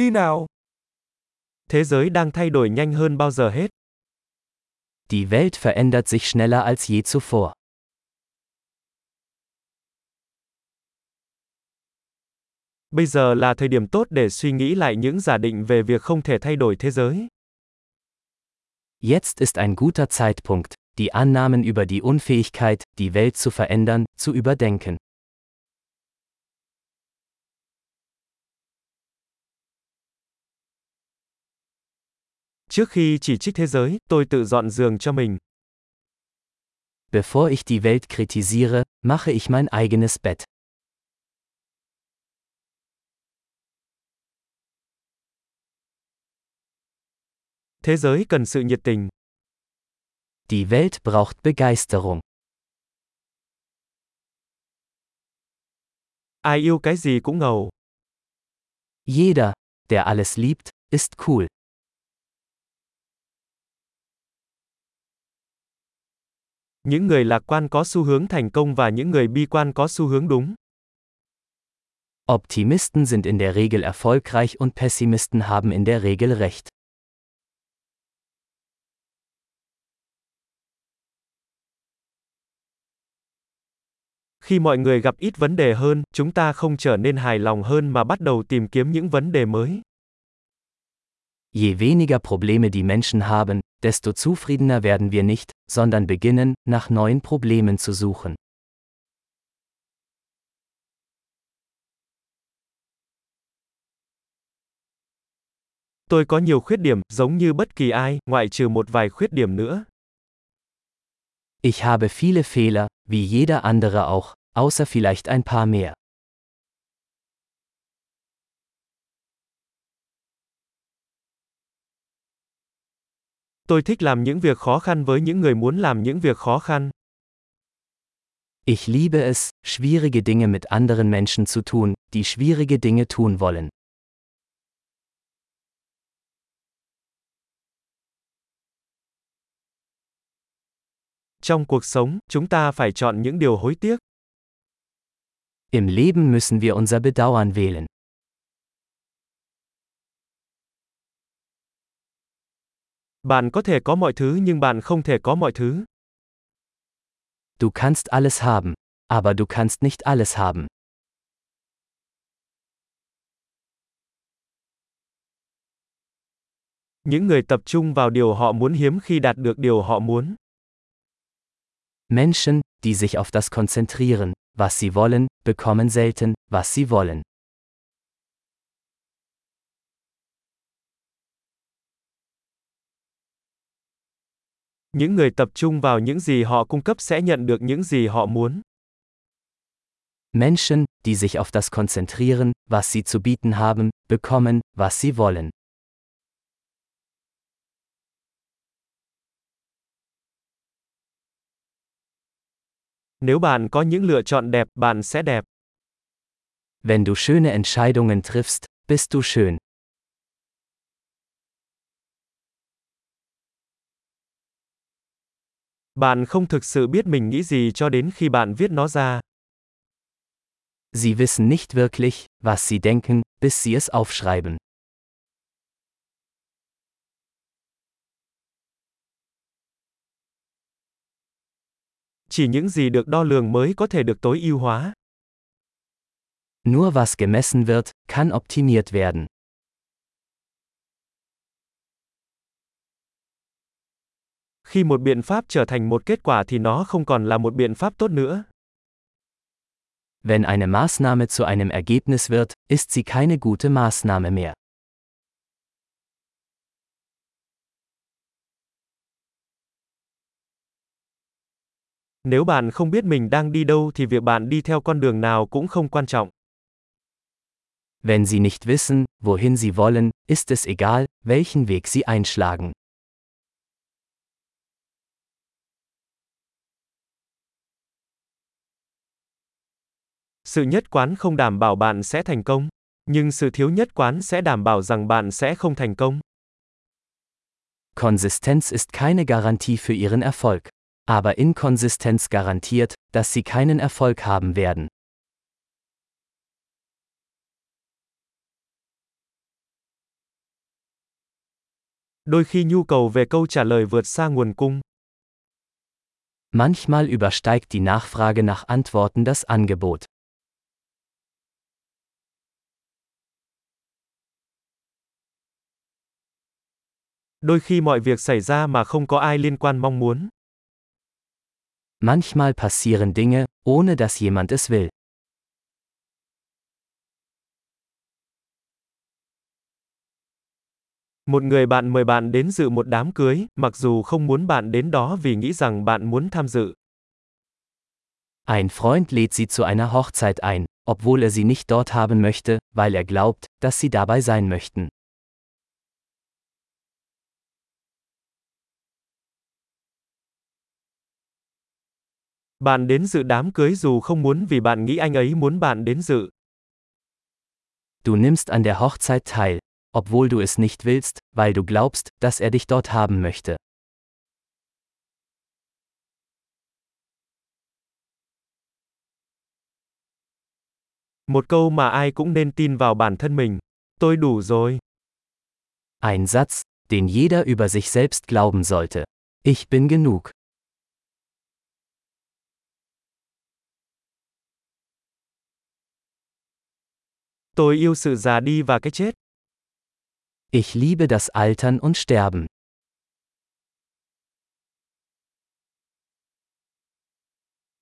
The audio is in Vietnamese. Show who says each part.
Speaker 1: Đi nào.
Speaker 2: Thế giới đang thay đổi nhanh hơn bao giờ hết.
Speaker 3: Die Welt verändert sich schneller als je zuvor.
Speaker 2: Bây giờ là thời điểm tốt để suy nghĩ lại những giả định về việc không thể thay đổi thế giới.
Speaker 3: Jetzt ist ein guter Zeitpunkt, die Annahmen über die Unfähigkeit, die Welt zu verändern, zu überdenken.
Speaker 2: Trước khi chỉ trích thế giới, tôi tự dọn giường cho mình.
Speaker 3: Bevor ich die Welt kritisiere, mache ich mein eigenes Bett.
Speaker 2: Thế giới cần sự nhiệt tình.
Speaker 3: Die Welt braucht Begeisterung.
Speaker 2: Ai yêu cái gì cũng ngầu.
Speaker 3: Jeder, der alles liebt, ist cool.
Speaker 2: Những người lạc quan có xu hướng thành công và những người bi quan có xu hướng đúng.
Speaker 3: Optimisten sind in der Regel erfolgreich und Pessimisten haben in der Regel recht.
Speaker 2: Khi mọi người gặp ít vấn đề hơn, chúng ta không trở nên hài lòng hơn mà bắt đầu tìm kiếm những vấn đề mới.
Speaker 3: Je weniger Probleme die Menschen haben, desto zufriedener werden wir nicht, sondern beginnen, nach neuen Problemen zu suchen.
Speaker 2: Tôi có nhiều khuyết điểm, giống như bất kỳ ai, ngoại trừ một vài khuyết điểm nữa.
Speaker 3: Ich habe viele Fehler, wie jeder andere auch, außer vielleicht ein paar mehr.
Speaker 2: Tôi thích làm những việc khó khăn với những người muốn làm những việc khó khăn.
Speaker 3: Ich liebe es, schwierige Dinge mit anderen Menschen zu tun, die schwierige Dinge tun wollen.
Speaker 2: Trong cuộc sống, chúng ta phải chọn những điều hối tiếc.
Speaker 3: Im Leben müssen wir unser Bedauern wählen.
Speaker 2: Bạn có thể có mọi thứ nhưng bạn không thể có mọi thứ.
Speaker 3: Du kannst alles haben, aber du kannst nicht alles haben.
Speaker 2: Những người tập trung vào điều họ muốn hiếm khi đạt được điều họ muốn.
Speaker 3: Menschen, die sich auf das konzentrieren, was sie wollen, bekommen selten, was sie wollen.
Speaker 2: Những người tập trung vào những gì họ cung cấp sẽ nhận được những gì họ muốn.
Speaker 3: Menschen, die sich auf das konzentrieren, was sie zu bieten haben, bekommen, was sie wollen.
Speaker 2: Nếu bạn có những lựa chọn đẹp, bạn sẽ đẹp.
Speaker 3: Wenn du schöne Entscheidungen triffst, bist du schön.
Speaker 2: Bạn không thực sự biết mình nghĩ gì cho đến khi bạn viết nó ra.
Speaker 3: Sie wissen nicht wirklich, was sie denken, bis sie es aufschreiben.
Speaker 2: Chỉ những gì được đo lường mới có thể được tối ưu hóa.
Speaker 3: Nur was gemessen wird, kann optimiert werden.
Speaker 2: Khi một biện pháp trở thành một kết quả thì nó không còn là một biện pháp tốt nữa.
Speaker 3: Wenn eine Maßnahme zu einem Ergebnis wird, ist sie keine gute Maßnahme mehr.
Speaker 2: Nếu bạn không biết mình đang đi đâu thì việc bạn đi theo con đường nào cũng không quan trọng.
Speaker 3: Wenn Sie nicht wissen, wohin Sie wollen, ist es egal, welchen Weg Sie einschlagen.
Speaker 2: Sự nhất quán không đảm bảo bạn sẽ thành công, nhưng sự thiếu nhất quán sẽ đảm bảo rằng bạn sẽ không thành công.
Speaker 3: Konsistenz ist keine Garantie für Ihren Erfolg. Aber Inkonsistenz garantiert, dass Sie keinen Erfolg haben werden.
Speaker 2: Đôi khi nhu cầu về câu trả lời vượt xa nguồn cung.
Speaker 3: Manchmal übersteigt die Nachfrage nach Antworten das Angebot.
Speaker 2: Đôi khi mọi việc xảy ra mà không có ai liên quan mong muốn.
Speaker 3: Manchmal passieren Dinge, ohne dass jemand es will.
Speaker 2: Một người bạn mời bạn đến dự một đám cưới, mặc dù không muốn bạn đến đó vì nghĩ rằng bạn muốn tham dự.
Speaker 3: Ein Freund lädt sie zu einer Hochzeit ein, obwohl er sie nicht dort haben möchte, weil er glaubt, dass sie dabei sein möchten.
Speaker 2: Bạn đến dự đám cưới dù không muốn vì bạn nghĩ anh ấy muốn bạn đến dự.
Speaker 3: Du nimmst an der Hochzeit teil, obwohl du es nicht willst, weil du glaubst, dass er dich dort haben möchte.
Speaker 2: Một câu mà ai cũng nên tin vào bản thân mình. Tôi đủ rồi.
Speaker 3: Ein Satz, den jeder über sich selbst glauben sollte. Ich bin genug.
Speaker 2: Tôi yêu sự già đi và cái chết.
Speaker 3: Ich liebe das Altern und Sterben.